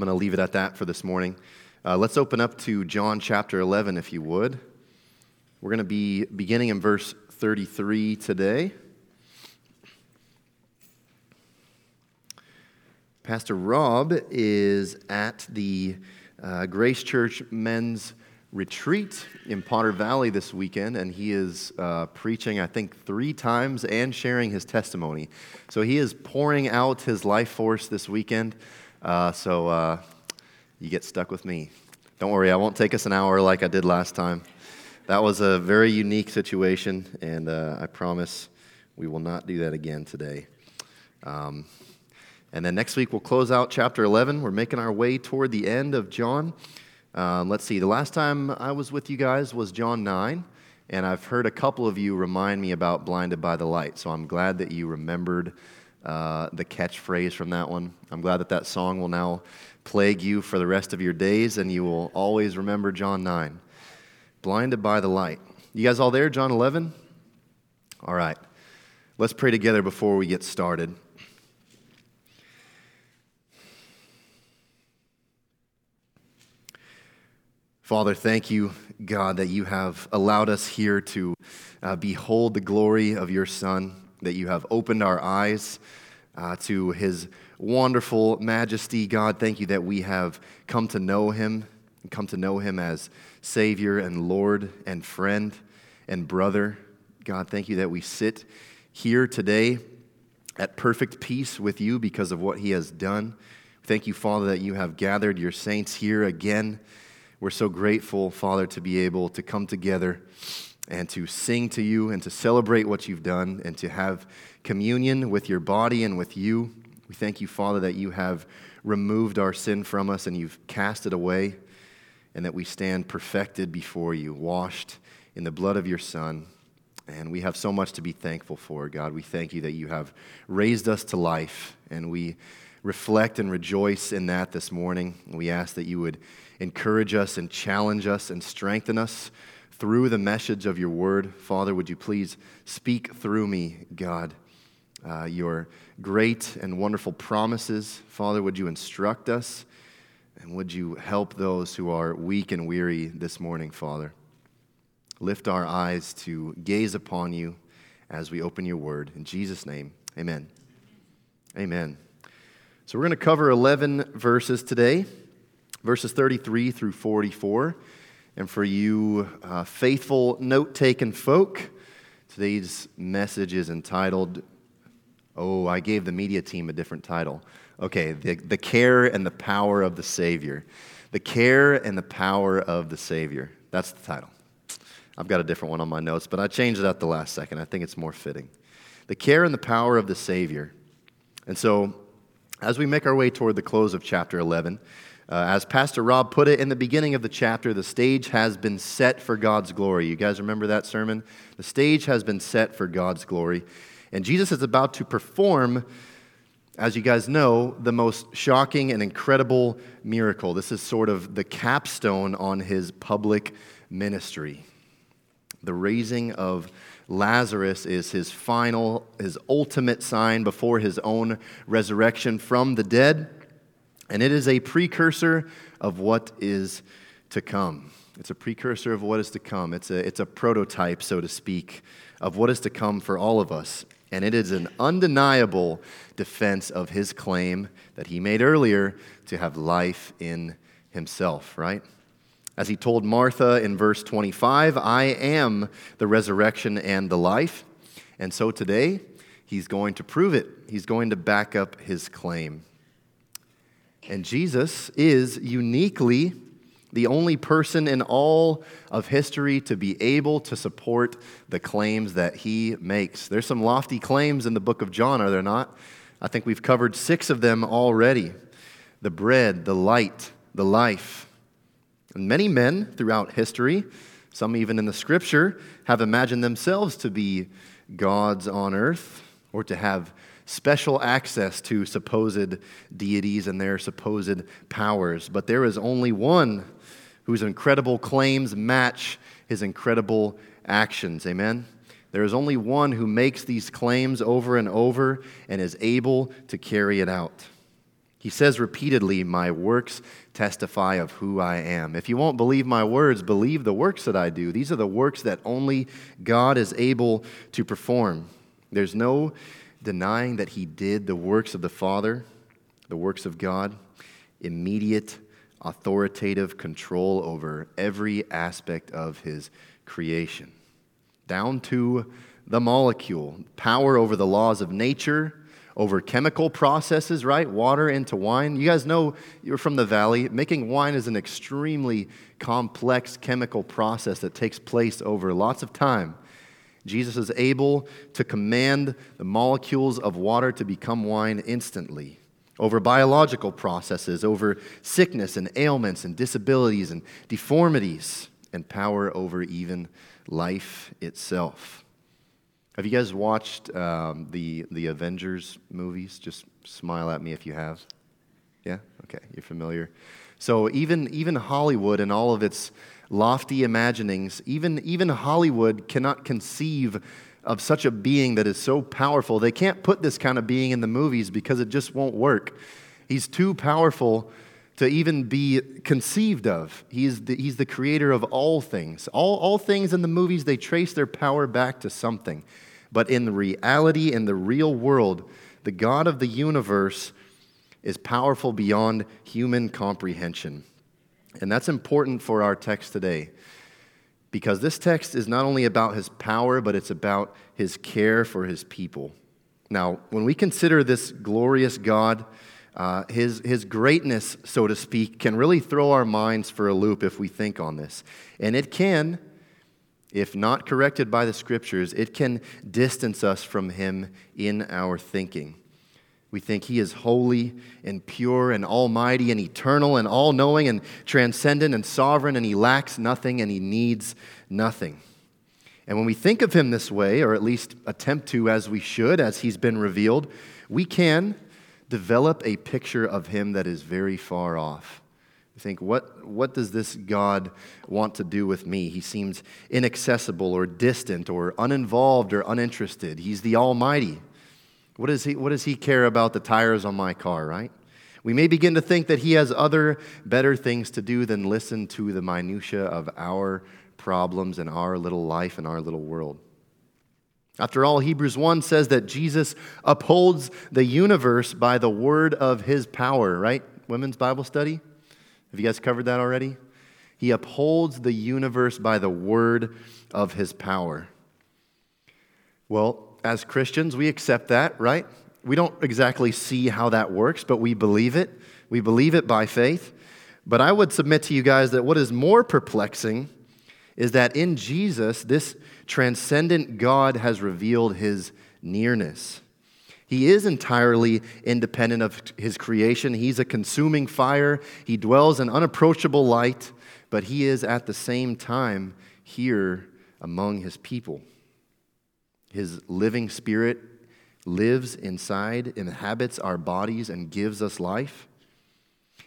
going to leave it at that for this morning. Uh, let's open up to John chapter 11, if you would. We're going to be beginning in verse 33 today. Pastor Rob is at the uh, Grace Church Men's Retreat in Potter Valley this weekend, and he is uh, preaching, I think, three times and sharing his testimony. So he is pouring out his life force this weekend. Uh, so uh, you get stuck with me. Don't worry, I won't take us an hour like I did last time. That was a very unique situation, and uh, I promise we will not do that again today. Um, and then next week we'll close out chapter 11. We're making our way toward the end of John. Um, let's see, the last time I was with you guys was John 9, and I've heard a couple of you remind me about Blinded by the Light, so I'm glad that you remembered uh, the catchphrase from that one. I'm glad that that song will now plague you for the rest of your days, and you will always remember John 9. Blinded by the Light. You guys all there, John 11? All right. Let's pray together before we get started. Father, thank you, God, that you have allowed us here to uh, behold the glory of your Son, that you have opened our eyes uh, to his wonderful majesty. God, thank you that we have come to know him, come to know him as Savior and Lord and friend and brother. God, thank you that we sit here today at perfect peace with you because of what he has done. Thank you, Father, that you have gathered your saints here again we're so grateful, Father, to be able to come together and to sing to you and to celebrate what you've done and to have communion with your body and with you. We thank you, Father, that you have removed our sin from us and you've cast it away, and that we stand perfected before you, washed in the blood of your Son. And we have so much to be thankful for, God. We thank you that you have raised us to life, and we reflect and rejoice in that this morning. We ask that you would encourage us and challenge us and strengthen us through the message of your word. Father, would you please speak through me, God, uh, your great and wonderful promises. Father, would you instruct us and would you help those who are weak and weary this morning, Father? Lift our eyes to gaze upon you as we open your word. In Jesus' name, amen. Amen. So we're going to cover 11 verses today verses 33 through 44. And for you uh, faithful note taking folk, today's message is entitled, Oh, I gave the media team a different title. Okay, the, the care and the power of the Savior. The care and the power of the Savior. That's the title. I've got a different one on my notes, but I changed it at the last second. I think it's more fitting. The care and the power of the Savior. And so, as we make our way toward the close of chapter 11, uh, as Pastor Rob put it in the beginning of the chapter, the stage has been set for God's glory. You guys remember that sermon? The stage has been set for God's glory. And Jesus is about to perform, as you guys know, the most shocking and incredible miracle. This is sort of the capstone on his public ministry. The raising of Lazarus is his final, his ultimate sign before his own resurrection from the dead and it is a precursor of what is to come. It's a precursor of what is to come. It's a, it's a prototype, so to speak, of what is to come for all of us. And it is an undeniable defense of his claim that he made earlier to have life in himself, right? As he told Martha in verse 25, I am the resurrection and the life. And so today, he's going to prove it. He's going to back up his claim. And Jesus is uniquely the only person in all of history to be able to support the claims that he makes. There's some lofty claims in the book of John, are there not? I think we've covered six of them already the bread, the light, the life. And many men throughout history, some even in the scripture, have imagined themselves to be gods on earth or to have special access to supposed deities and their supposed powers. But there is only one whose incredible claims match his incredible actions. Amen? There is only one who makes these claims over and over and is able to carry it out. He says repeatedly, My works testify of who I am. If you won't believe my words, believe the works that I do. These are the works that only God is able to perform. There's no denying that he did the works of the Father, the works of God, immediate, authoritative control over every aspect of his creation, down to the molecule, power over the laws of nature over chemical processes, right? Water into wine. You guys know you're from the valley. Making wine is an extremely complex chemical process that takes place over lots of time. Jesus is able to command the molecules of water to become wine instantly over biological processes, over sickness and ailments and disabilities and deformities, and power over even life itself. Have you guys watched um, the, the Avengers movies? Just smile at me if you have. Yeah? Okay, you're familiar. So even, even Hollywood and all of its lofty imaginings, even, even Hollywood cannot conceive of such a being that is so powerful. They can't put this kind of being in the movies because it just won't work. He's too powerful to even be conceived of. He's the, he's the creator of all things. All, all things in the movies, they trace their power back to something. But in reality, in the real world, the God of the universe is powerful beyond human comprehension. And that's important for our text today because this text is not only about his power, but it's about his care for his people. Now, when we consider this glorious God, uh, his, his greatness, so to speak, can really throw our minds for a loop if we think on this. And it can, if not corrected by the scriptures, it can distance us from him in our thinking. We think he is holy and pure and almighty and eternal and all knowing and transcendent and sovereign, and he lacks nothing and he needs nothing. And when we think of him this way, or at least attempt to as we should, as he's been revealed, we can develop a picture of him that is very far off. We think, what, what does this God want to do with me? He seems inaccessible or distant or uninvolved or uninterested. He's the Almighty. What does he, what does he care about the tires on my car, right? We may begin to think that he has other better things to do than listen to the minutiae of our problems and our little life and our little world. After all, Hebrews 1 says that Jesus upholds the universe by the word of his power, right? Women's Bible study? Have you guys covered that already? He upholds the universe by the word of his power. Well, as Christians, we accept that, right? We don't exactly see how that works, but we believe it. We believe it by faith. But I would submit to you guys that what is more perplexing is that in Jesus, this transcendent God has revealed his nearness. He is entirely independent of his creation. He's a consuming fire. He dwells in unapproachable light, but he is at the same time here among his people. His living spirit lives inside, inhabits our bodies, and gives us life.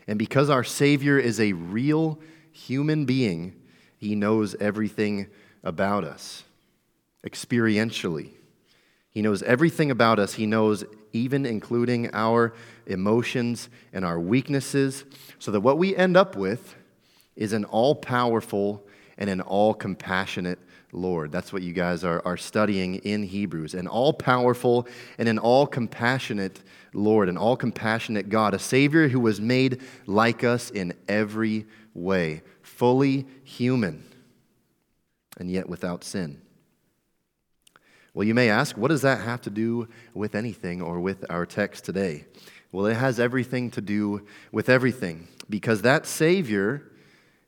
And because our Savior is a real human being, he knows everything about us experientially. He knows everything about us. He knows even including our emotions and our weaknesses, so that what we end up with is an all powerful and an all compassionate Lord. That's what you guys are, are studying in Hebrews. An all powerful and an all compassionate Lord, an all compassionate God, a Savior who was made like us in every way fully human, and yet without sin. Well, you may ask, what does that have to do with anything or with our text today? Well, it has everything to do with everything because that Savior,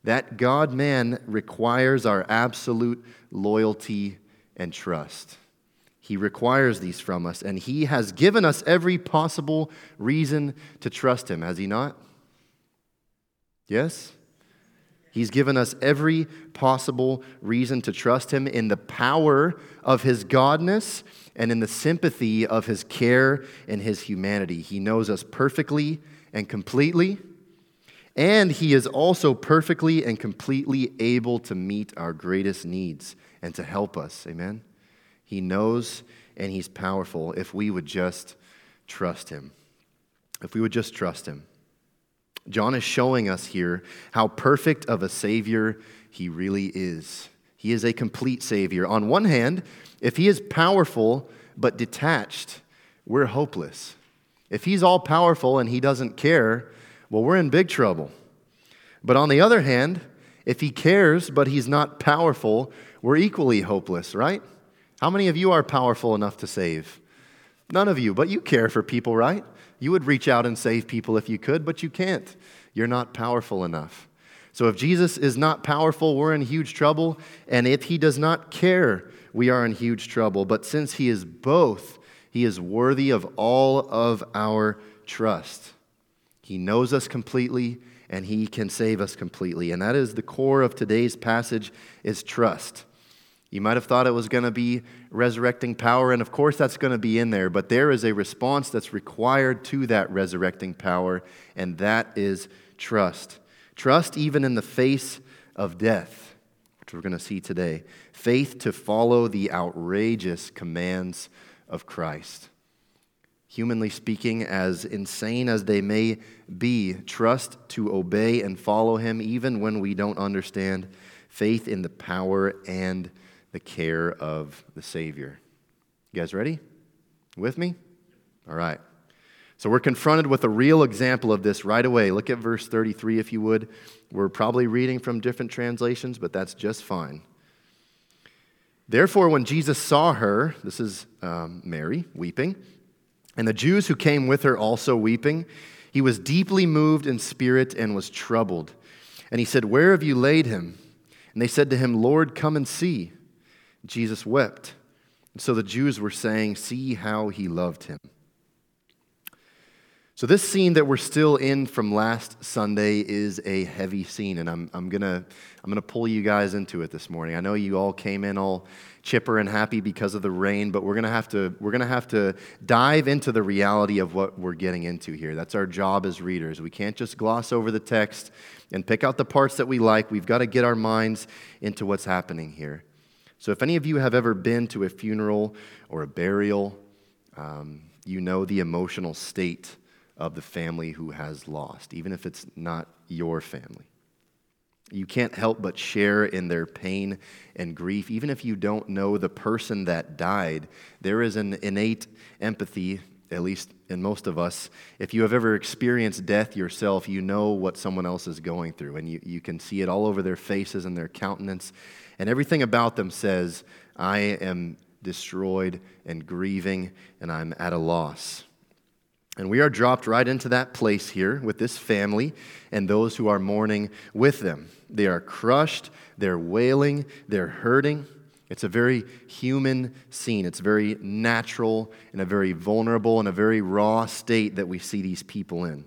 that God man, requires our absolute loyalty and trust. He requires these from us, and He has given us every possible reason to trust Him, has He not? Yes? He's given us every possible reason to trust Him in the power of His godness and in the sympathy of His care and His humanity. He knows us perfectly and completely, and He is also perfectly and completely able to meet our greatest needs and to help us. Amen? He knows and He's powerful if we would just trust Him. if we would just trust him. John is showing us here how perfect of a Savior he really is. He is a complete Savior. On one hand, if he is powerful but detached, we're hopeless. If he's all powerful and he doesn't care, well, we're in big trouble. But on the other hand, if he cares but he's not powerful, we're equally hopeless, right? How many of you are powerful enough to save? None of you, but you care for people, right? You would reach out and save people if you could, but you can't. You're not powerful enough. So if Jesus is not powerful, we're in huge trouble. And if he does not care, we are in huge trouble. But since he is both, he is worthy of all of our trust. He knows us completely and he can save us completely. And that is the core of today's passage is trust. You might have thought it was going to be resurrecting power, and of course that's going to be in there, but there is a response that's required to that resurrecting power, and that is trust. Trust even in the face of death, which we're going to see today. Faith to follow the outrageous commands of Christ. Humanly speaking, as insane as they may be, trust to obey and follow Him even when we don't understand. Faith in the power and the care of the Savior. You guys ready? With me? All right. So we're confronted with a real example of this right away. Look at verse 33 if you would. We're probably reading from different translations, but that's just fine. Therefore, when Jesus saw her, this is um, Mary weeping, and the Jews who came with her also weeping, he was deeply moved in spirit and was troubled. And he said, Where have you laid him? And they said to him, Lord, come and see. Jesus wept. And so the Jews were saying, See how he loved him. So, this scene that we're still in from last Sunday is a heavy scene, and I'm, I'm going to I'm gonna pull you guys into it this morning. I know you all came in all chipper and happy because of the rain, but we're going to have to we're going to have to dive into the reality of what we're getting into here. That's our job as readers. We can't just gloss over the text and pick out the parts that we like. We've got to get our minds into what's happening here. So, if any of you have ever been to a funeral or a burial, um, you know the emotional state of the family who has lost, even if it's not your family. You can't help but share in their pain and grief. Even if you don't know the person that died, there is an innate empathy, at least in most of us. If you have ever experienced death yourself, you know what someone else is going through, and you, you can see it all over their faces and their countenance. And everything about them says, I am destroyed and grieving, and I'm at a loss. And we are dropped right into that place here with this family and those who are mourning with them. They are crushed, they're wailing, they're hurting. It's a very human scene. It's very natural and a very vulnerable and a very raw state that we see these people in.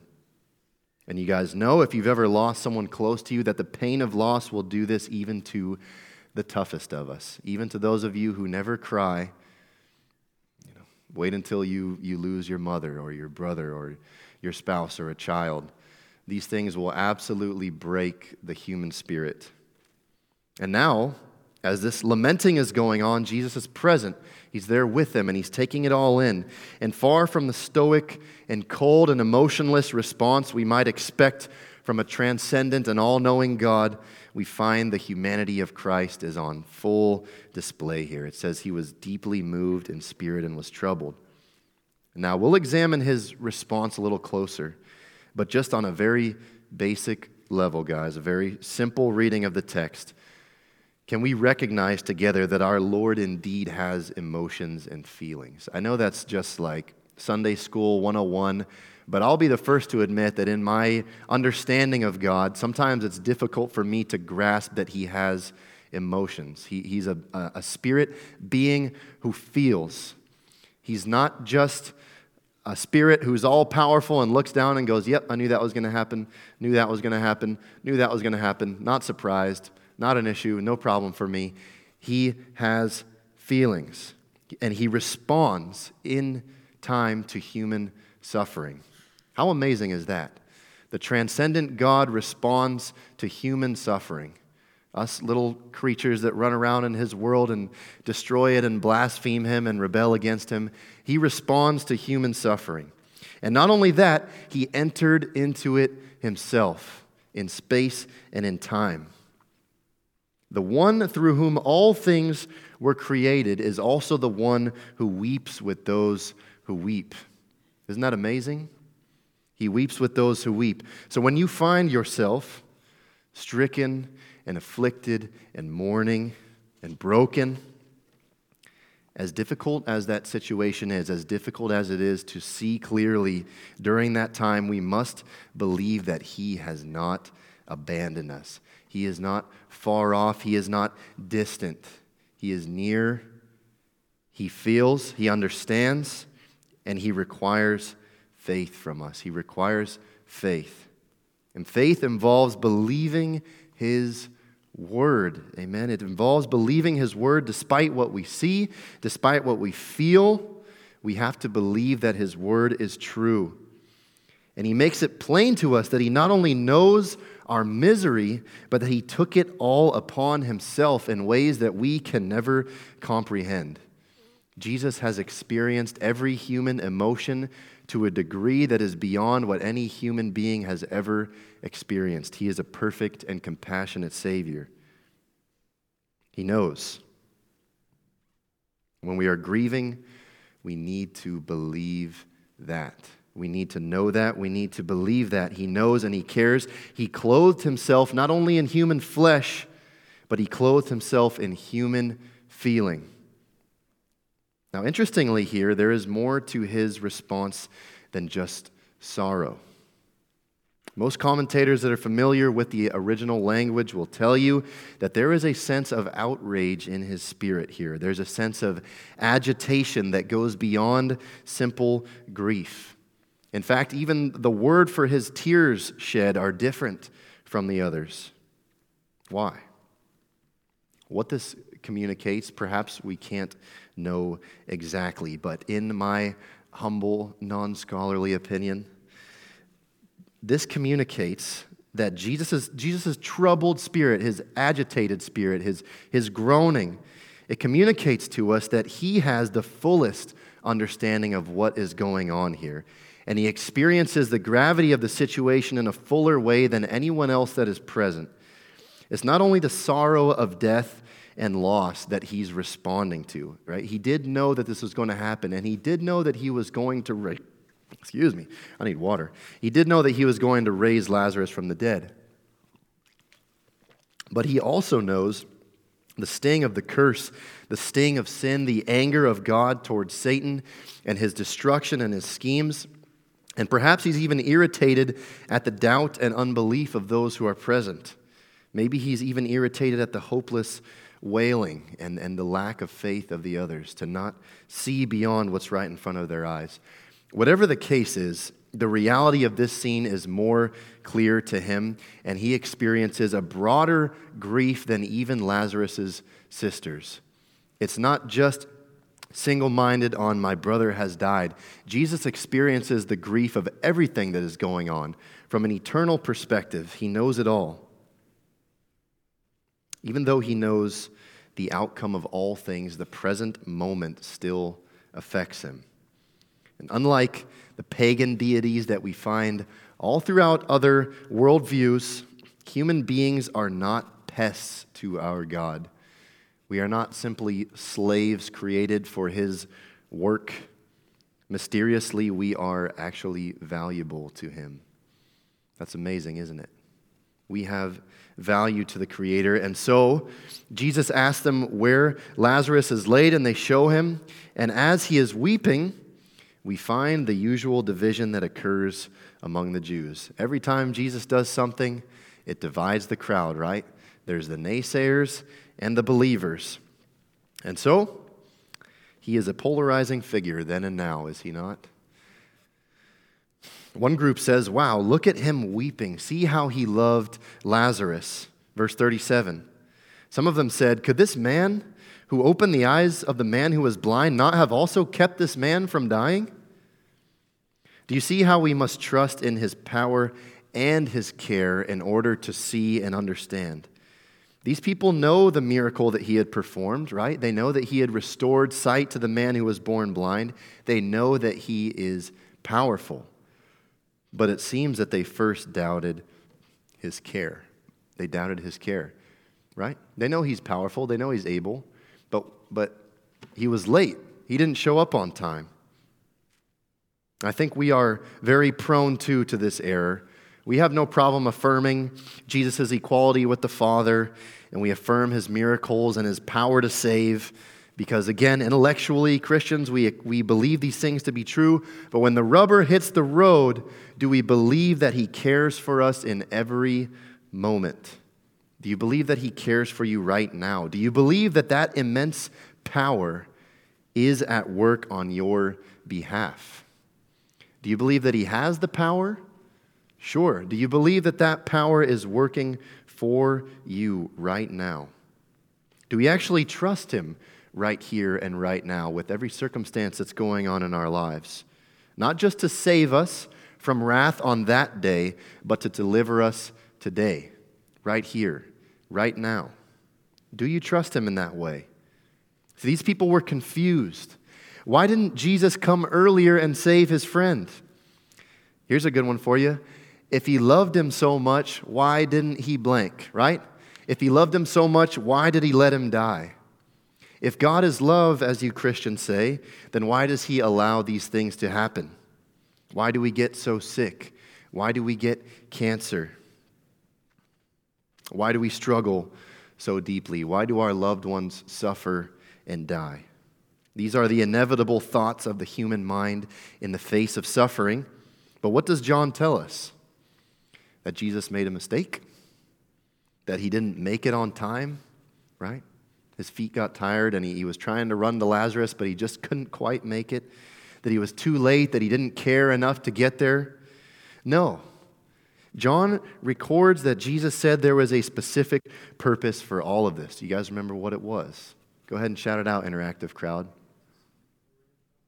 And you guys know if you've ever lost someone close to you that the pain of loss will do this even to the toughest of us, even to those of you who never cry. Wait until you, you lose your mother or your brother or your spouse or a child. These things will absolutely break the human spirit. And now, as this lamenting is going on, Jesus is present. He's there with them and he's taking it all in. And far from the stoic and cold and emotionless response we might expect from a transcendent and all knowing God, we find the humanity of Christ is on full display here. It says he was deeply moved in spirit and was troubled. Now, we'll examine his response a little closer, but just on a very basic level, guys, a very simple reading of the text. Can we recognize together that our Lord indeed has emotions and feelings? I know that's just like Sunday School 101 but I'll be the first to admit that in my understanding of God, sometimes it's difficult for me to grasp that He has emotions. He, he's a, a spirit being who feels. He's not just a spirit who's all powerful and looks down and goes, Yep, I knew that was going to happen, knew that was going to happen, knew that was going to happen, not surprised, not an issue, no problem for me. He has feelings, and he responds in time to human suffering. How amazing is that? The transcendent God responds to human suffering. Us little creatures that run around in his world and destroy it and blaspheme him and rebel against him, he responds to human suffering. And not only that, he entered into it himself in space and in time. The one through whom all things were created is also the one who weeps with those who weep. Isn't that amazing? He weeps with those who weep. So when you find yourself stricken and afflicted and mourning and broken, as difficult as that situation is, as difficult as it is to see clearly during that time, we must believe that He has not abandoned us. He is not far off, He is not distant. He is near, He feels, He understands, and He requires faith from us. He requires faith. And faith involves believing His word. Amen. It involves believing his word despite what we see, despite what we feel. We have to believe that his word is true. And he makes it plain to us that he not only knows our misery, but that he took it all upon himself in ways that we can never comprehend. Jesus has experienced every human emotion to a degree that is beyond what any human being has ever experienced. He is a perfect and compassionate Savior. He knows. When we are grieving, we need to believe that. We need to know that. We need to believe that. He knows and He cares. He clothed Himself not only in human flesh, but He clothed Himself in human feeling. Now, interestingly, here, there is more to his response than just sorrow. Most commentators that are familiar with the original language will tell you that there is a sense of outrage in his spirit here. There's a sense of agitation that goes beyond simple grief. In fact, even the word for his tears shed are different from the others. Why? What this communicates, perhaps we can't know exactly, but in my humble, non scholarly opinion, this communicates that Jesus' Jesus's troubled spirit, his agitated spirit, his, his groaning, it communicates to us that he has the fullest understanding of what is going on here. And he experiences the gravity of the situation in a fuller way than anyone else that is present. It's not only the sorrow of death and loss that he's responding to, right? He did know that this was going to happen, and he did know that he was going to raise, excuse me, I need water. He did know that he was going to raise Lazarus from the dead. But he also knows the sting of the curse, the sting of sin, the anger of God towards Satan and his destruction and his schemes. And perhaps he's even irritated at the doubt and unbelief of those who are present. Maybe he's even irritated at the hopeless wailing and, and the lack of faith of the others, to not see beyond what's right in front of their eyes. Whatever the case is, the reality of this scene is more clear to him, and he experiences a broader grief than even Lazarus's sisters. It's not just single minded on my brother has died. Jesus experiences the grief of everything that is going on from an eternal perspective. He knows it all even though he knows the outcome of all things, the present moment still affects him. And unlike the pagan deities that we find all throughout other worldviews, human beings are not pests to our God. We are not simply slaves created for his work. Mysteriously, we are actually valuable to him. That's amazing, isn't it? We have value to the Creator. And so Jesus asks them where Lazarus is laid, and they show him. And as he is weeping, we find the usual division that occurs among the Jews. Every time Jesus does something, it divides the crowd, right? There's the naysayers and the believers. And so, he is a polarizing figure then and now, is he not? One group says, Wow, look at him weeping. See how he loved Lazarus. Verse 37. Some of them said, Could this man who opened the eyes of the man who was blind not have also kept this man from dying? Do you see how we must trust in his power and his care in order to see and understand? These people know the miracle that he had performed, right? They know that he had restored sight to the man who was born blind. They know that he is powerful. But it seems that they first doubted his care. They doubted his care, right? They know he's powerful, they know he's able, but, but he was late. He didn't show up on time. I think we are very prone to, to this error. We have no problem affirming Jesus' equality with the Father, and we affirm his miracles and his power to save. Because again, intellectually, Christians, we, we believe these things to be true, but when the rubber hits the road, do we believe that He cares for us in every moment? Do you believe that He cares for you right now? Do you believe that that immense power is at work on your behalf? Do you believe that He has the power? Sure. Do you believe that that power is working for you right now? Do we actually trust Him? Right here and right now with every circumstance that's going on in our lives. Not just to save us from wrath on that day, but to deliver us today, right here, right now. Do you trust Him in that way? So these people were confused. Why didn't Jesus come earlier and save his friend? Here's a good one for you. If he loved him so much, why didn't he blank, right? If he loved him so much, why did he let him die? If God is love, as you Christians say, then why does He allow these things to happen? Why do we get so sick? Why do we get cancer? Why do we struggle so deeply? Why do our loved ones suffer and die? These are the inevitable thoughts of the human mind in the face of suffering. But what does John tell us? That Jesus made a mistake? That he didn't make it on time, right? His feet got tired and he, he was trying to run to Lazarus, but he just couldn't quite make it. That he was too late, that he didn't care enough to get there. No. John records that Jesus said there was a specific purpose for all of this. Do you guys remember what it was? Go ahead and shout it out, interactive crowd.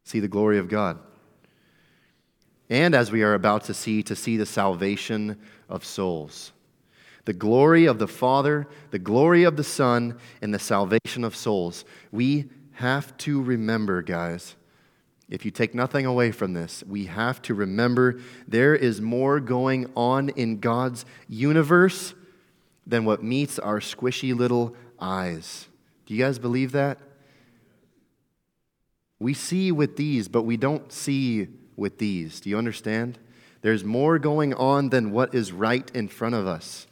See the glory of God. And as we are about to see, to see the salvation of souls the glory of the Father, the glory of the Son, and the salvation of souls. We have to remember, guys, if you take nothing away from this, we have to remember there is more going on in God's universe than what meets our squishy little eyes. Do you guys believe that? We see with these, but we don't see with these. Do you understand? There's more going on than what is right in front of us.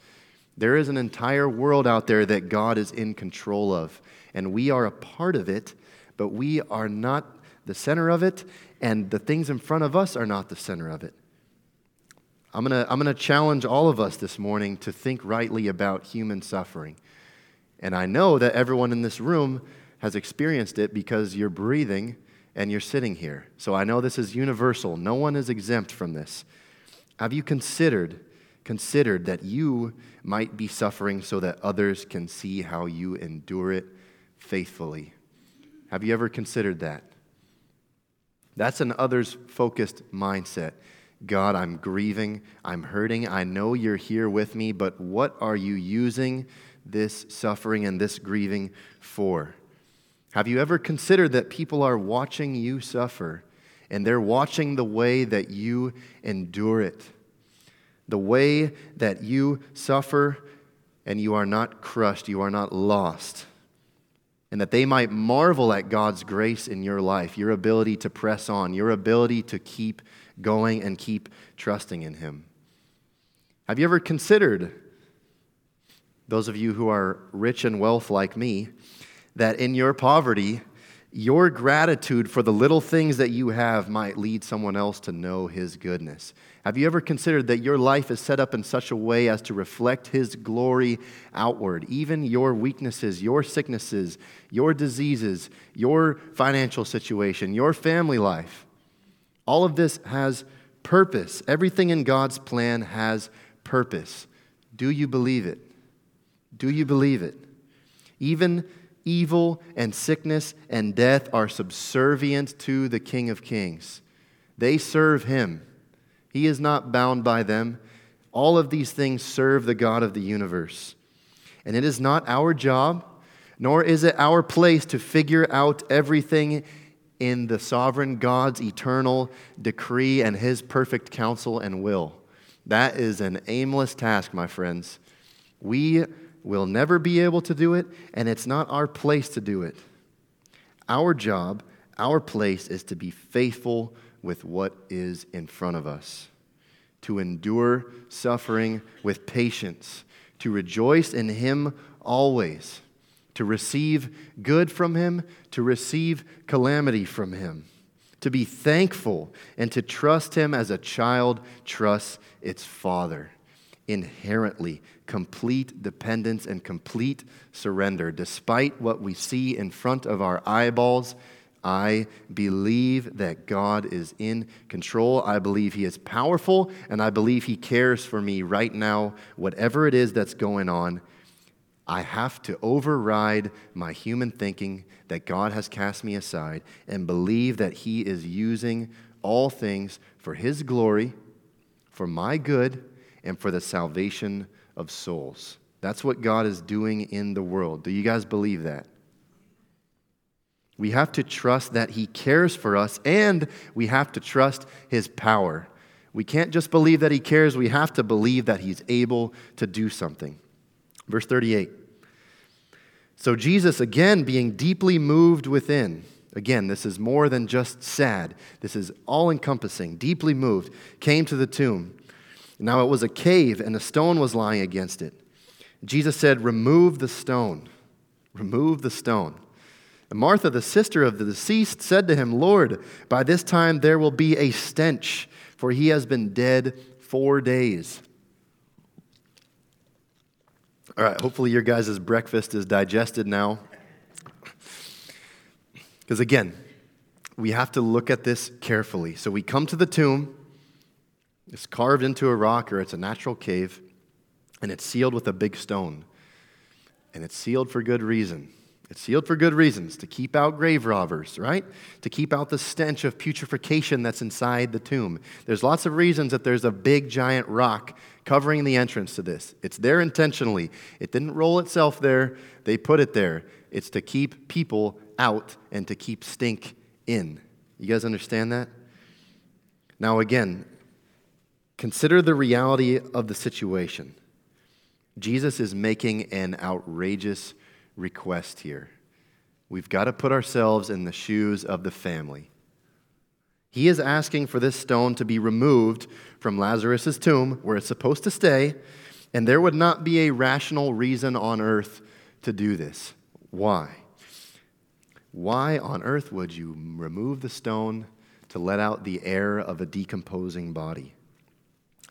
There is an entire world out there that God is in control of, and we are a part of it, but we are not the center of it, and the things in front of us are not the center of it. I'm going to I'm going to challenge all of us this morning to think rightly about human suffering. And I know that everyone in this room has experienced it because you're breathing and you're sitting here. So I know this is universal. No one is exempt from this. Have you considered considered that you might be suffering so that others can see how you endure it faithfully. Have you ever considered that? That's an others focused mindset. God, I'm grieving, I'm hurting, I know you're here with me, but what are you using this suffering and this grieving for? Have you ever considered that people are watching you suffer and they're watching the way that you endure it? The way that you suffer and you are not crushed, you are not lost, and that they might marvel at God's grace in your life, your ability to press on, your ability to keep going and keep trusting in Him. Have you ever considered, those of you who are rich in wealth like me, that in your poverty, your gratitude for the little things that you have might lead someone else to know His goodness. Have you ever considered that your life is set up in such a way as to reflect His glory outward? Even your weaknesses, your sicknesses, your diseases, your financial situation, your family life. All of this has purpose. Everything in God's plan has purpose. Do you believe it? Do you believe it? Even evil and sickness and death are subservient to the King of Kings. They serve him, he is not bound by them. All of these things serve the God of the universe. And it is not our job, nor is it our place to figure out everything in the sovereign God's eternal decree and his perfect counsel and will. That is an aimless task, my friends. We will never be able to do it, and it's not our place to do it. Our job, our place is to be faithful with what is in front of us, to endure suffering with patience, to rejoice in Him always, to receive good from Him, to receive calamity from Him, to be thankful, and to trust Him as a child trusts its father. Inherently, complete dependence and complete surrender. Despite what we see in front of our eyeballs, I believe that God is in control. I believe He is powerful, and I believe He cares for me right now, whatever it is that's going on. I have to override my human thinking that God has cast me aside and believe that He is using all things for His glory, for my good, and for the salvation of souls. That's what God is doing in the world. Do you guys believe that? We have to trust that He cares for us and we have to trust His power. We can't just believe that He cares, we have to believe that He's able to do something. Verse 38. So Jesus, again, being deeply moved within, again, this is more than just sad, this is all encompassing, deeply moved, came to the tomb. Now it was a cave, and a stone was lying against it. Jesus said, Remove the stone. Remove the stone. And Martha, the sister of the deceased, said to him, Lord, by this time there will be a stench, for he has been dead four days. All right, hopefully your guys' breakfast is digested now. Because again, we have to look at this carefully. So we come to the tomb, it's carved into a rock or it's a natural cave, and it's sealed with a big stone. And it's sealed for good reason. It's sealed for good reasons to keep out grave robbers, right? To keep out the stench of putrefaction that's inside the tomb. There's lots of reasons that there's a big giant rock covering the entrance to this. It's there intentionally. It didn't roll itself there, they put it there. It's to keep people out and to keep stink in. You guys understand that? Now, again, consider the reality of the situation. Jesus is making an outrageous request here. We've got to put ourselves in the shoes of the family. He is asking for this stone to be removed from Lazarus' tomb, where it's supposed to stay, and there would not be a rational reason on earth to do this. Why? Why on earth would you remove the stone to let out the air of a decomposing body?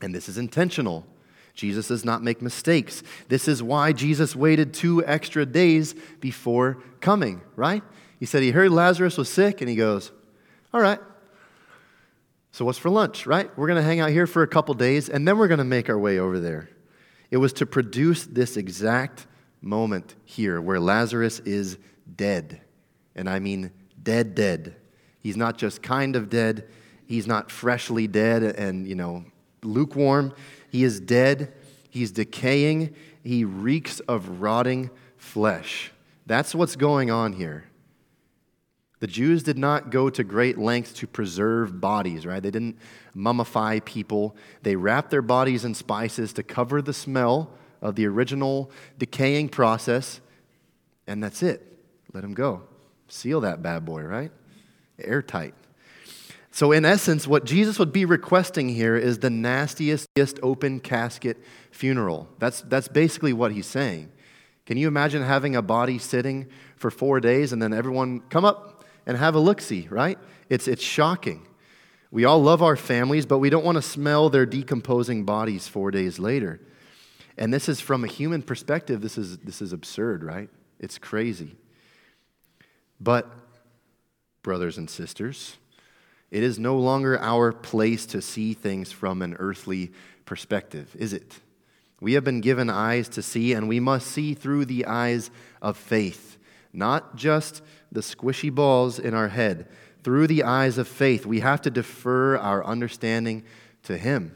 And this is intentional. Jesus does not make mistakes. This is why Jesus waited two extra days before coming, right? He said he heard Lazarus was sick and he goes, All right. So what's for lunch, right? We're going to hang out here for a couple days and then we're going to make our way over there. It was to produce this exact moment here where Lazarus is dead. And I mean dead, dead. He's not just kind of dead, he's not freshly dead and, you know, lukewarm. He is dead, he's decaying, he reeks of rotting flesh. That's what's going on here. The Jews did not go to great lengths to preserve bodies, right? They didn't mummify people. They wrapped their bodies in spices to cover the smell of the original decaying process, and that's it. Let them go. Seal that bad boy, right? Airtight. So, in essence, what Jesus would be requesting here is the nastiest open casket funeral. That's, that's basically what he's saying. Can you imagine having a body sitting for four days and then everyone come up and have a look see, right? It's, it's shocking. We all love our families, but we don't want to smell their decomposing bodies four days later. And this is from a human perspective, this is, this is absurd, right? It's crazy. But, brothers and sisters, it is no longer our place to see things from an earthly perspective, is it? We have been given eyes to see, and we must see through the eyes of faith, not just the squishy balls in our head. Through the eyes of faith, we have to defer our understanding to Him.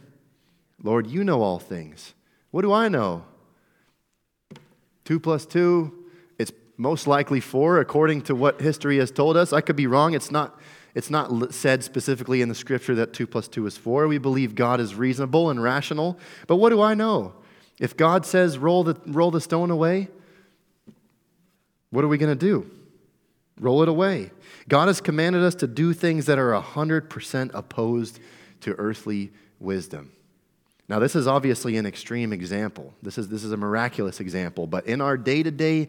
Lord, you know all things. What do I know? Two plus two, it's most likely four, according to what history has told us. I could be wrong. It's not, it's not said specifically in the scripture that two plus two is four. We believe God is reasonable and rational. But what do I know? If God says roll the, roll the stone away, what are we going to do? Roll it away. God has commanded us to do things that are 100% opposed to earthly wisdom. Now, this is obviously an extreme example. This is, this is a miraculous example. But in our day to day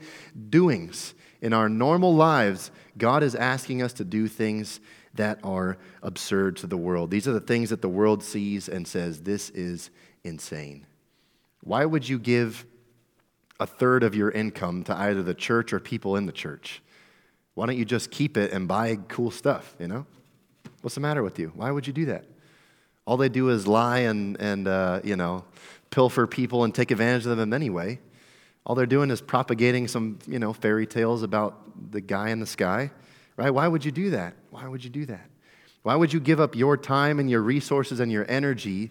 doings, in our normal lives, God is asking us to do things that are absurd to the world. These are the things that the world sees and says, this is insane. Why would you give a third of your income to either the church or people in the church? Why don't you just keep it and buy cool stuff, you know? What's the matter with you? Why would you do that? All they do is lie and, and uh, you know, pilfer people and take advantage of them anyway. All they're doing is propagating some, you know, fairy tales about the guy in the sky, right? Why would you do that? Why would you do that? Why would you give up your time and your resources and your energy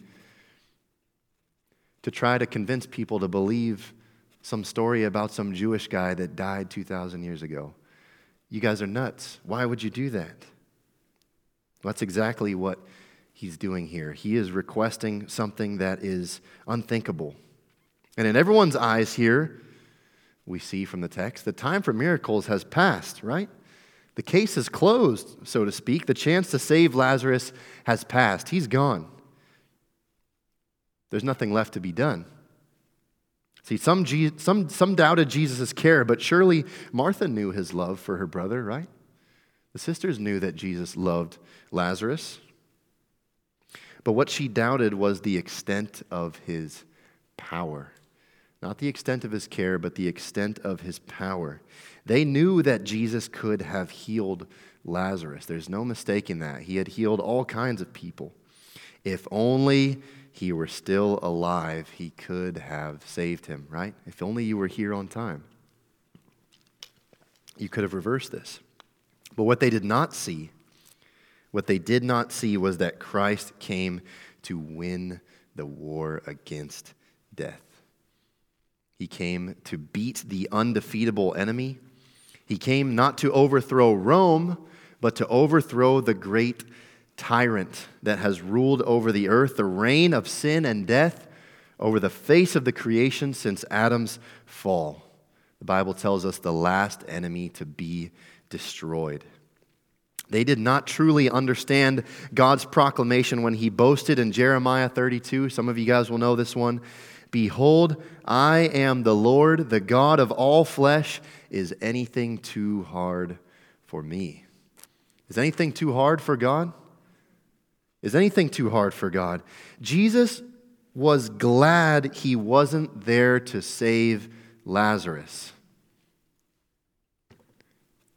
to try to convince people to believe some story about some Jewish guy that died 2,000 years ago? You guys are nuts. Why would you do that? That's exactly what he's doing here. He is requesting something that is unthinkable. And in everyone's eyes here, we see from the text, the time for miracles has passed, right? The case is closed, so to speak. The chance to save Lazarus has passed. He's gone. There's nothing left to be done. See, some, some, some doubted Jesus' care, but surely Martha knew his love for her brother, right? The sisters knew that Jesus loved Lazarus. But what she doubted was the extent of his power. Not the extent of his care, but the extent of his power. They knew that Jesus could have healed Lazarus. There's no mistaking that. He had healed all kinds of people. If only he were still alive, he could have saved him, right? If only you were here on time, you could have reversed this. But what they did not see, what they did not see was that Christ came to win the war against death. He came to beat the undefeatable enemy. He came not to overthrow Rome, but to overthrow the great tyrant that has ruled over the earth, the reign of sin and death over the face of the creation since Adam's fall. The Bible tells us the last enemy to be destroyed. They did not truly understand God's proclamation when he boasted in Jeremiah 32. Some of you guys will know this one. Behold, I am the Lord, the God of all flesh. Is anything too hard for me? Is anything too hard for God? Is anything too hard for God? Jesus was glad he wasn't there to save Lazarus.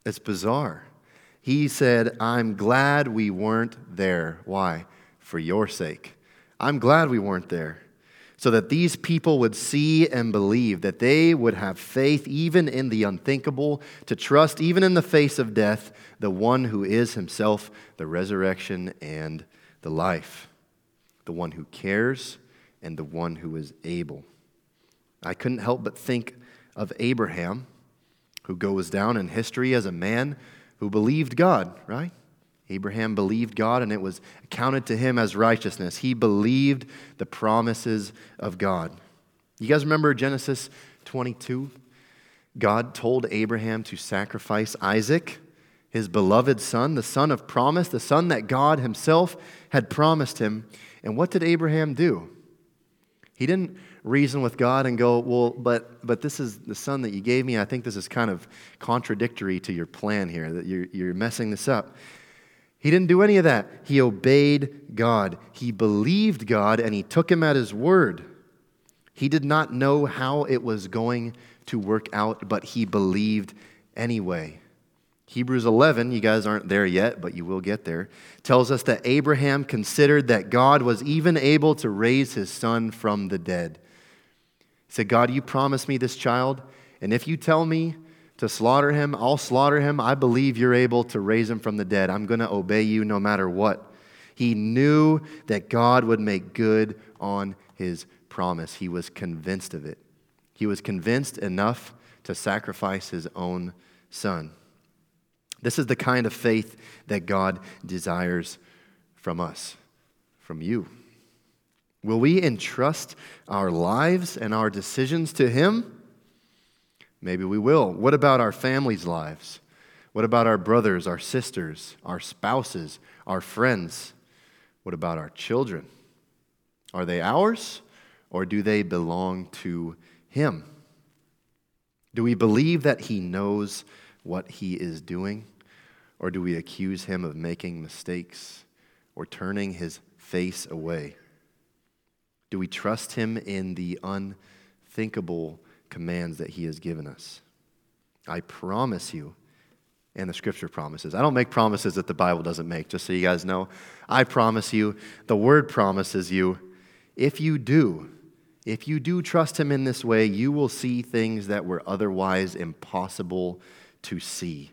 It's bizarre. He said, I'm glad we weren't there. Why? For your sake. I'm glad we weren't there. So that these people would see and believe, that they would have faith even in the unthinkable, to trust even in the face of death, the one who is himself the resurrection and the life, the one who cares, and the one who is able. I couldn't help but think of Abraham, who goes down in history as a man who believed God, right? Abraham believed God and it was accounted to him as righteousness. He believed the promises of God. You guys remember Genesis 22? God told Abraham to sacrifice Isaac his beloved son, the son of promise, the son that God himself had promised him. And what did Abraham do? He didn't reason with God and go, Well, but, but this is the son that you gave me. I think this is kind of contradictory to your plan here, that you're, you're messing this up. He didn't do any of that. He obeyed God. He believed God and he took him at his word. He did not know how it was going to work out, but he believed anyway. Hebrews 11, you guys aren't there yet, but you will get there, tells us that Abraham considered that God was even able to raise his son from the dead. He said, God, you promised me this child, and if you tell me to slaughter him, I'll slaughter him. I believe you're able to raise him from the dead. I'm going to obey you no matter what. He knew that God would make good on his promise. He was convinced of it. He was convinced enough to sacrifice his own son. This is the kind of faith that God desires from us, from you. Will we entrust our lives and our decisions to Him? Maybe we will. What about our families' lives? What about our brothers, our sisters, our spouses, our friends? What about our children? Are they ours or do they belong to Him? Do we believe that He knows what He is doing? Or do we accuse Him of making mistakes or turning His face away? Do we trust Him in the unthinkable commands that He has given us? I promise you, and the scripture promises. I don't make promises that the Bible doesn't make, just so you guys know. I promise you, the word promises you, if you do, if you do trust Him in this way, you will see things that were otherwise impossible to see.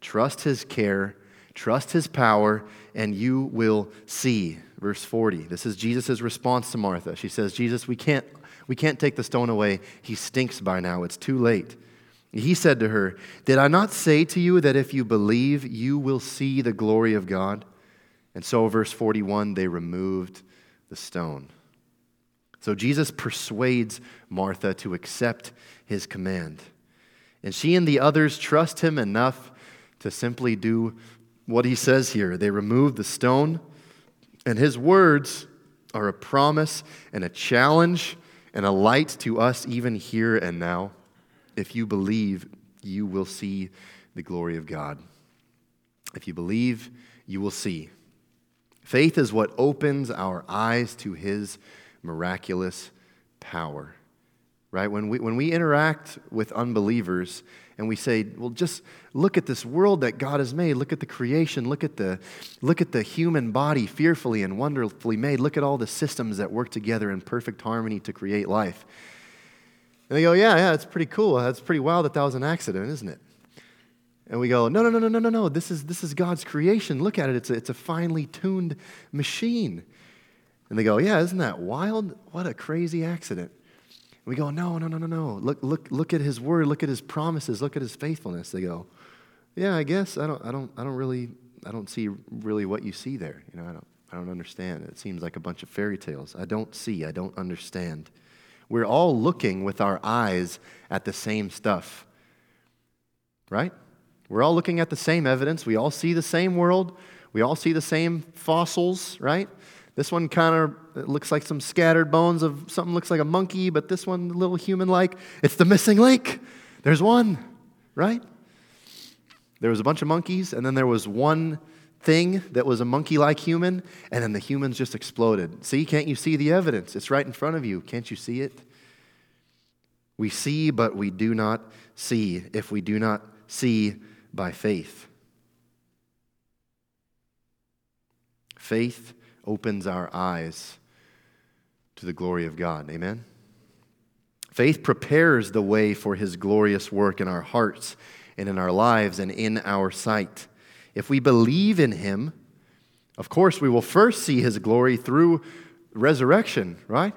Trust His care, trust His power, and you will see. Verse 40. This is Jesus' response to Martha. She says, Jesus, we can't, we can't take the stone away. He stinks by now. It's too late. He said to her, Did I not say to you that if you believe, you will see the glory of God? And so, verse 41, they removed the stone. So Jesus persuades Martha to accept his command. And she and the others trust him enough to simply do what he says here. They remove the stone, and his words are a promise and a challenge and a light to us even here and now. If you believe, you will see the glory of God. If you believe, you will see. Faith is what opens our eyes to his miraculous power. Right? When we, when we interact with unbelievers and we say, well, just look at this world that God has made. Look at the creation. Look at the, look at the human body fearfully and wonderfully made. Look at all the systems that work together in perfect harmony to create life. And they go, yeah, yeah, it's pretty cool. That's pretty wild that that was an accident, isn't it? And we go, no, no, no, no, no, no, no. This is, this is God's creation. Look at it. It's a, it's a finely tuned machine. And they go, Yeah, isn't that wild? What a crazy accident. We go, No, no, no, no, no. Look, look, look at his word, look at his promises, look at his faithfulness. They go, Yeah, I guess I don't I don't I don't really I don't see really what you see there. You know, I don't I don't understand. It seems like a bunch of fairy tales. I don't see, I don't understand. We're all looking with our eyes at the same stuff. Right? We're all looking at the same evidence. We all see the same world. We all see the same fossils, right? This one kind of looks like some scattered bones of something looks like a monkey, but this one a little human like. It's the missing link. There's one, right? There was a bunch of monkeys, and then there was one thing that was a monkey like human, and then the humans just exploded. See, can't you see the evidence? It's right in front of you. Can't you see it? We see, but we do not see if we do not see by faith. Faith opens our eyes to the glory of God. Amen? Faith prepares the way for his glorious work in our hearts and in our lives and in our sight. If we believe in him, of course, we will first see his glory through resurrection, right?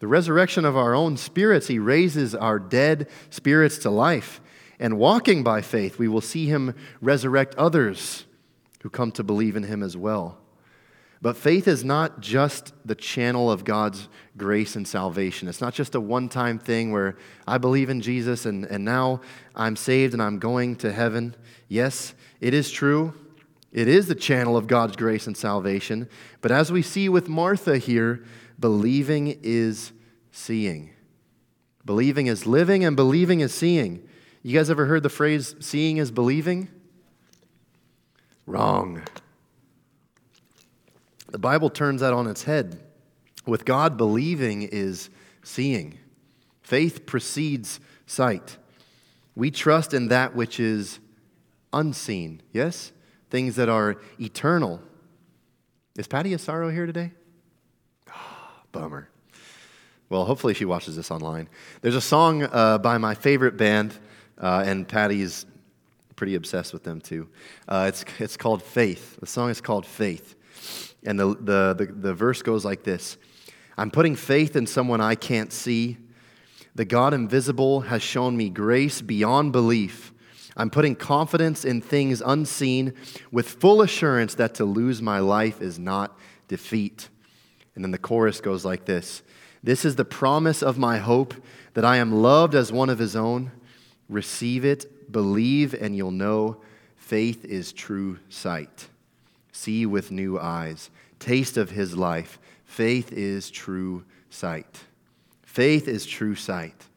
The resurrection of our own spirits. He raises our dead spirits to life. And walking by faith, we will see him resurrect others who come to believe in him as well. But faith is not just the channel of God's grace and salvation. It's not just a one time thing where I believe in Jesus and, and now I'm saved and I'm going to heaven. Yes, it is true. It is the channel of God's grace and salvation. But as we see with Martha here, believing is seeing. Believing is living and believing is seeing. You guys ever heard the phrase seeing is believing? Wrong. The Bible turns that on its head. With God, believing is seeing. Faith precedes sight. We trust in that which is unseen, yes? Things that are eternal. Is Patty Asaro here today? Oh, bummer. Well, hopefully she watches this online. There's a song uh, by my favorite band, uh, and Patty's pretty obsessed with them too. Uh, it's, it's called Faith. The song is called Faith. And the, the, the, the verse goes like this I'm putting faith in someone I can't see, The God invisible has shown me grace beyond belief. I'm putting confidence in things unseen with full assurance that to lose my life is not defeat. And then the chorus goes like this This is the promise of my hope that I am loved as one of his own. Receive it, believe, and you'll know faith is true sight. See with new eyes, taste of his life. Faith is true sight. Faith is true sight.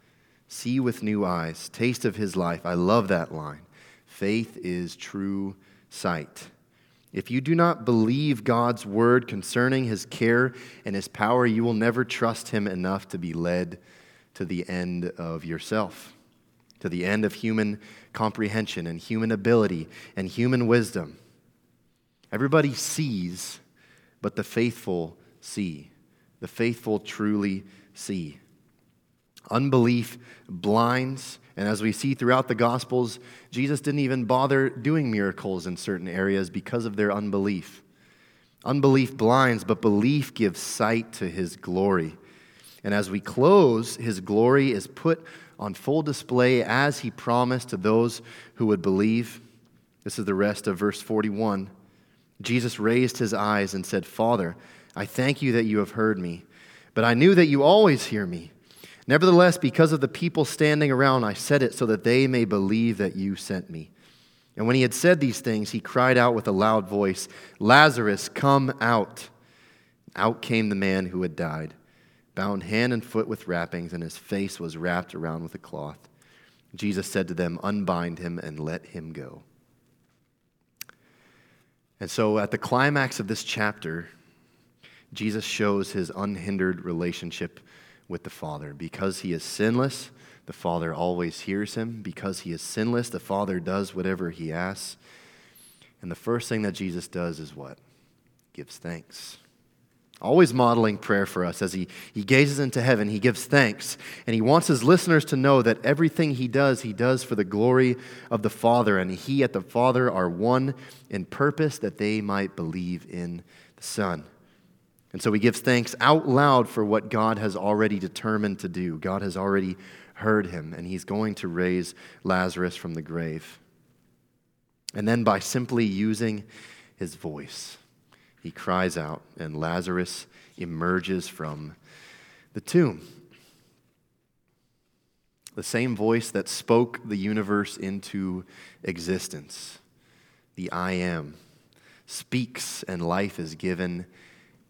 See with new eyes, taste of his life. I love that line. Faith is true sight. If you do not believe God's word concerning his care and his power, you will never trust him enough to be led to the end of yourself, to the end of human comprehension and human ability and human wisdom. Everybody sees, but the faithful see. The faithful truly see. Unbelief blinds, and as we see throughout the Gospels, Jesus didn't even bother doing miracles in certain areas because of their unbelief. Unbelief blinds, but belief gives sight to his glory. And as we close, his glory is put on full display as he promised to those who would believe. This is the rest of verse 41. Jesus raised his eyes and said, Father, I thank you that you have heard me, but I knew that you always hear me. Nevertheless, because of the people standing around, I said it so that they may believe that you sent me. And when he had said these things, he cried out with a loud voice, Lazarus, come out. Out came the man who had died bound hand and foot with wrappings, and his face was wrapped around with a cloth. Jesus said to them, Unbind him and let him go. And so, at the climax of this chapter, Jesus shows his unhindered relationship with the Father. Because he is sinless, the Father always hears him. Because he is sinless, the Father does whatever he asks. And the first thing that Jesus does is what? Gives thanks. Always modeling prayer for us as he, he gazes into heaven, he gives thanks, and he wants his listeners to know that everything he does, he does for the glory of the Father, and he and the Father are one in purpose that they might believe in the Son. And so he gives thanks out loud for what God has already determined to do. God has already heard him, and he's going to raise Lazarus from the grave. And then by simply using his voice, he cries out, and Lazarus emerges from the tomb. The same voice that spoke the universe into existence, the I am, speaks and life is given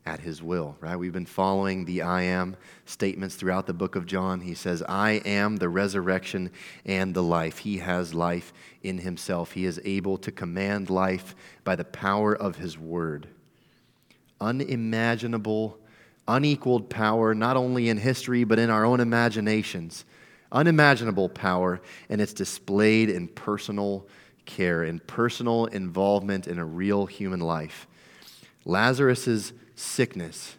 at his will, right? We've been following the I am statements throughout the book of John. He says, I am the resurrection and the life. He has life in himself. He is able to command life by the power of his word unimaginable, unequaled power, not only in history, but in our own imaginations. Unimaginable power, and it's displayed in personal care, in personal involvement in a real human life. Lazarus' sickness,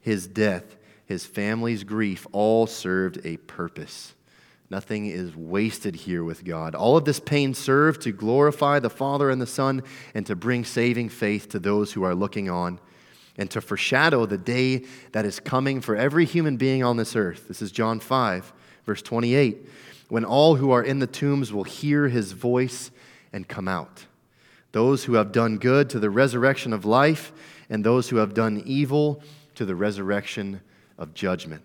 his death, his family's grief all served a purpose. Nothing is wasted here with God. All of this pain served to glorify the Father and the Son and to bring saving faith to those who are looking on and to foreshadow the day that is coming for every human being on this earth. This is John 5, verse 28, when all who are in the tombs will hear his voice and come out. Those who have done good to the resurrection of life, and those who have done evil to the resurrection of judgment.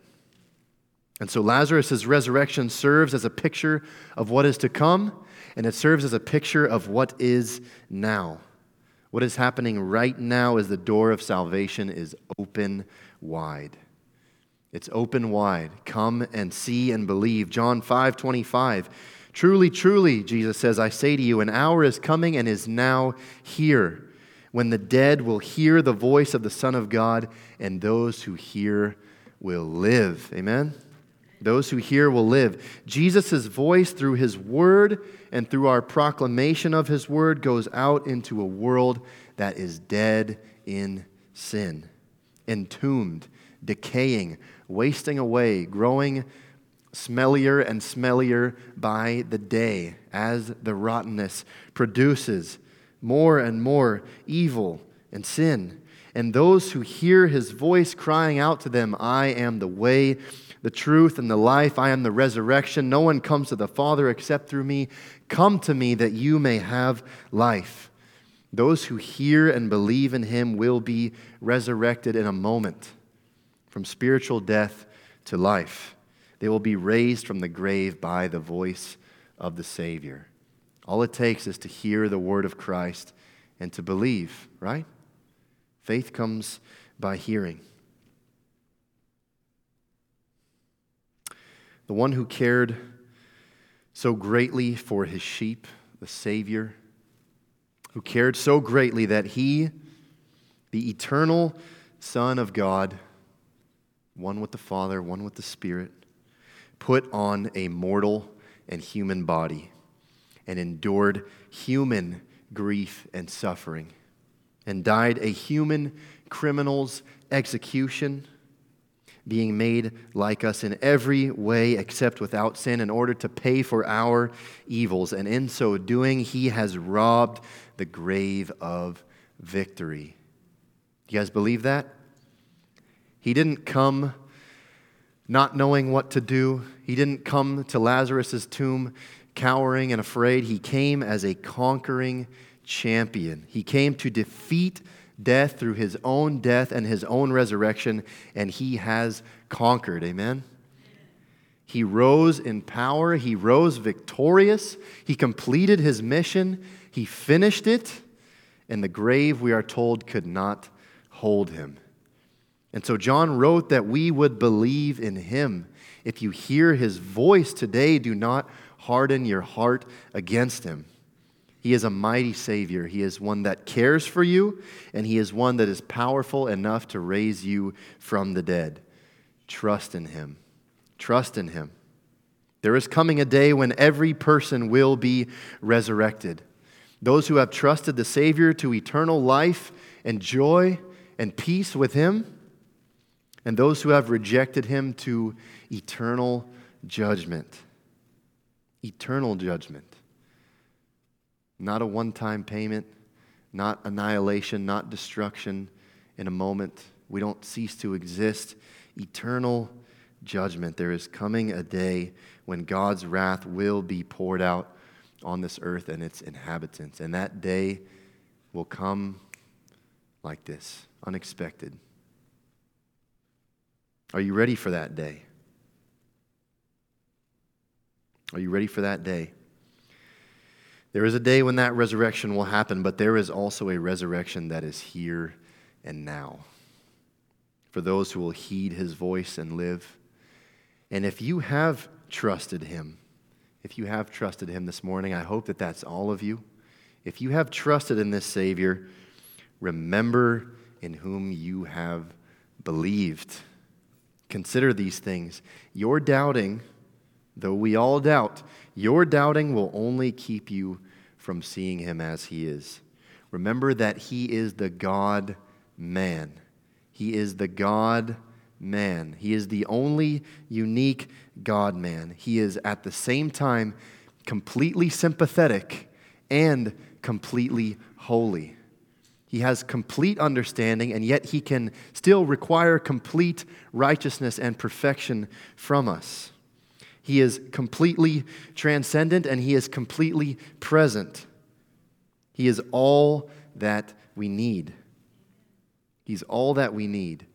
And so Lazarus' resurrection serves as a picture of what is to come, and it serves as a picture of what is now. What is happening right now is the door of salvation is open wide. It's open wide. Come and see and believe. John 5 25. Truly, truly, Jesus says, I say to you, an hour is coming and is now here when the dead will hear the voice of the Son of God, and those who hear will live. Amen? Those who hear will live. Jesus' voice through his word and through our proclamation of his word goes out into a world that is dead in sin, entombed, decaying, wasting away, growing smellier and smellier by the day as the rottenness produces more and more evil and sin. And those who hear his voice crying out to them, I am the way, the truth, and the life. I am the resurrection. No one comes to the Father except through me. Come to me that you may have life. Those who hear and believe in him will be resurrected in a moment from spiritual death to life. They will be raised from the grave by the voice of the Savior. All it takes is to hear the word of Christ and to believe, right? Faith comes by hearing. The one who cared so greatly for his sheep, the Savior, who cared so greatly that he, the eternal Son of God, one with the Father, one with the Spirit, put on a mortal and human body and endured human grief and suffering and died a human criminal's execution, being made like us in every way except without sin, in order to pay for our evils. And in so doing, he has robbed the grave of victory. You guys believe that? He didn't come not knowing what to do. He didn't come to Lazarus' tomb cowering and afraid. He came as a conquering champion. He came to defeat death through his own death and his own resurrection, and he has conquered. Amen? He rose in power, he rose victorious, he completed his mission, he finished it, and the grave, we are told, could not hold him. And so John wrote that we would believe in him. If you hear his voice today, do not harden your heart against him. He is a mighty Savior. He is one that cares for you, and He is one that is powerful enough to raise you from the dead. Trust in Him. Trust in Him. There is coming a day when every person will be resurrected. Those who have trusted the Savior to eternal life and joy and peace with Him, and those who have rejected him to eternal judgment. Eternal judgment. Not a one time payment, not annihilation, not destruction in a moment. We don't cease to exist. Eternal judgment. There is coming a day when God's wrath will be poured out on this earth and its inhabitants. And that day will come like this unexpected. Are you ready for that day? Are you ready for that day? There is a day when that resurrection will happen, but there is also a resurrection that is here and now for those who will heed his voice and live. And if you have trusted him, if you have trusted him this morning, I hope that that's all of you. If you have trusted in this Savior, remember in whom you have believed. Consider these things. Your doubting, though we all doubt, your doubting will only keep you from seeing him as he is. Remember that he is the God man. He is the God man. He is the only unique God man. He is at the same time completely sympathetic and completely holy. He has complete understanding, and yet he can still require complete righteousness and perfection from us. He is completely transcendent and he is completely present. He is all that we need. He's all that we need.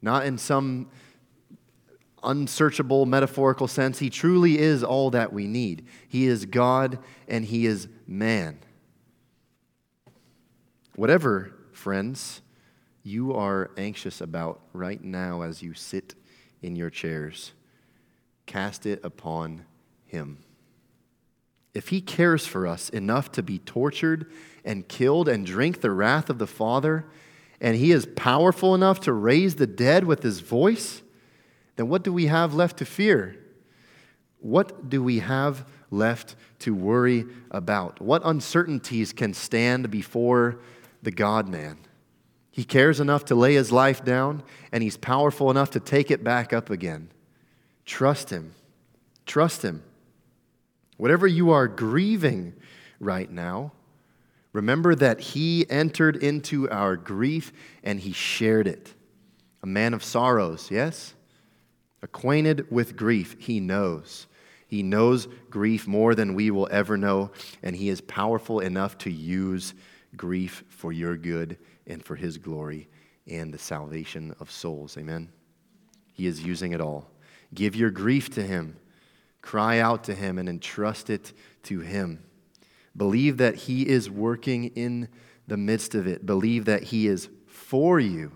Not in some unsearchable metaphorical sense. He truly is all that we need. He is God and He is man. Whatever, friends, you are anxious about right now as you sit in your chairs, cast it upon Him. If He cares for us enough to be tortured and killed and drink the wrath of the Father, and He is powerful enough to raise the dead with His voice, then what do we have left to fear? What do we have left to worry about? What uncertainties can stand before the God man. He cares enough to lay his life down, and he's powerful enough to take it back up again. Trust him. Trust him. Whatever you are grieving right now, remember that he entered into our grief and he shared it. A man of sorrows, yes? Acquainted with grief, he knows. He knows grief more than we will ever know, and he is powerful enough to use grief for your good and for his glory and the salvation of souls. Amen. He is using it all. Give your grief to him, cry out to him, and entrust it to him. Believe that he is working in the midst of it. Believe that he is for you.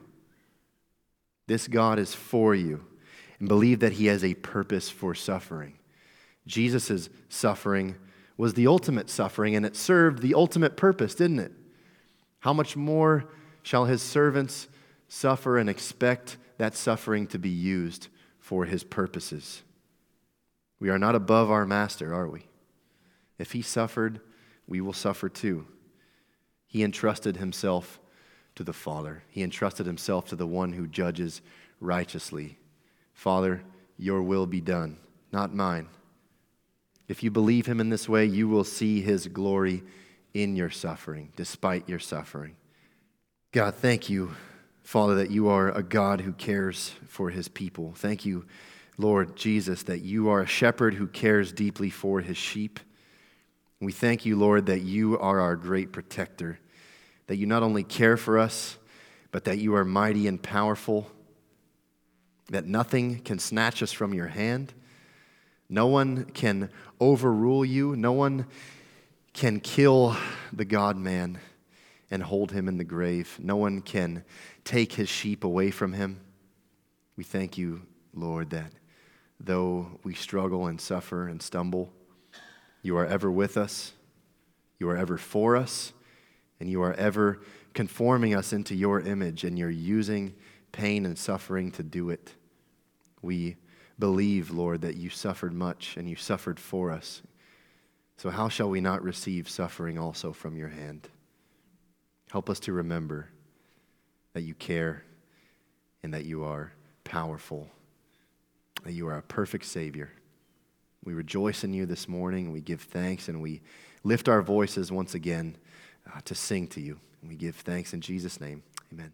This God is for you. And believe that he has a purpose for suffering. Jesus' suffering was the ultimate suffering, and it served the ultimate purpose, didn't it? How much more shall his servants suffer and expect that suffering to be used for his purposes? We are not above our master, are we? If he suffered, we will suffer too. He entrusted himself to the Father, he entrusted himself to the one who judges righteously. Father, your will be done, not mine. If you believe him in this way, you will see his glory in your suffering, despite your suffering. God, thank you, Father, that you are a God who cares for his people. Thank you, Lord Jesus, that you are a shepherd who cares deeply for his sheep. We thank you, Lord, that you are our great protector, that you not only care for us, but that you are mighty and powerful, that nothing can snatch us from your hand. No one can overrule you. No one can kill the God man and hold him in the grave. No one can take his sheep away from him. We thank you, Lord, that though we struggle and suffer and stumble, you are ever with us, you are ever for us, and you are ever conforming us into your image, and you're using pain and suffering to do it. We believe, Lord, that you suffered much and you suffered for us. So, how shall we not receive suffering also from your hand? Help us to remember that you care and that you are powerful, that you are a perfect Savior. We rejoice in you this morning. We give thanks and we lift our voices once again uh, to sing to you. We give thanks in Jesus' name. Amen.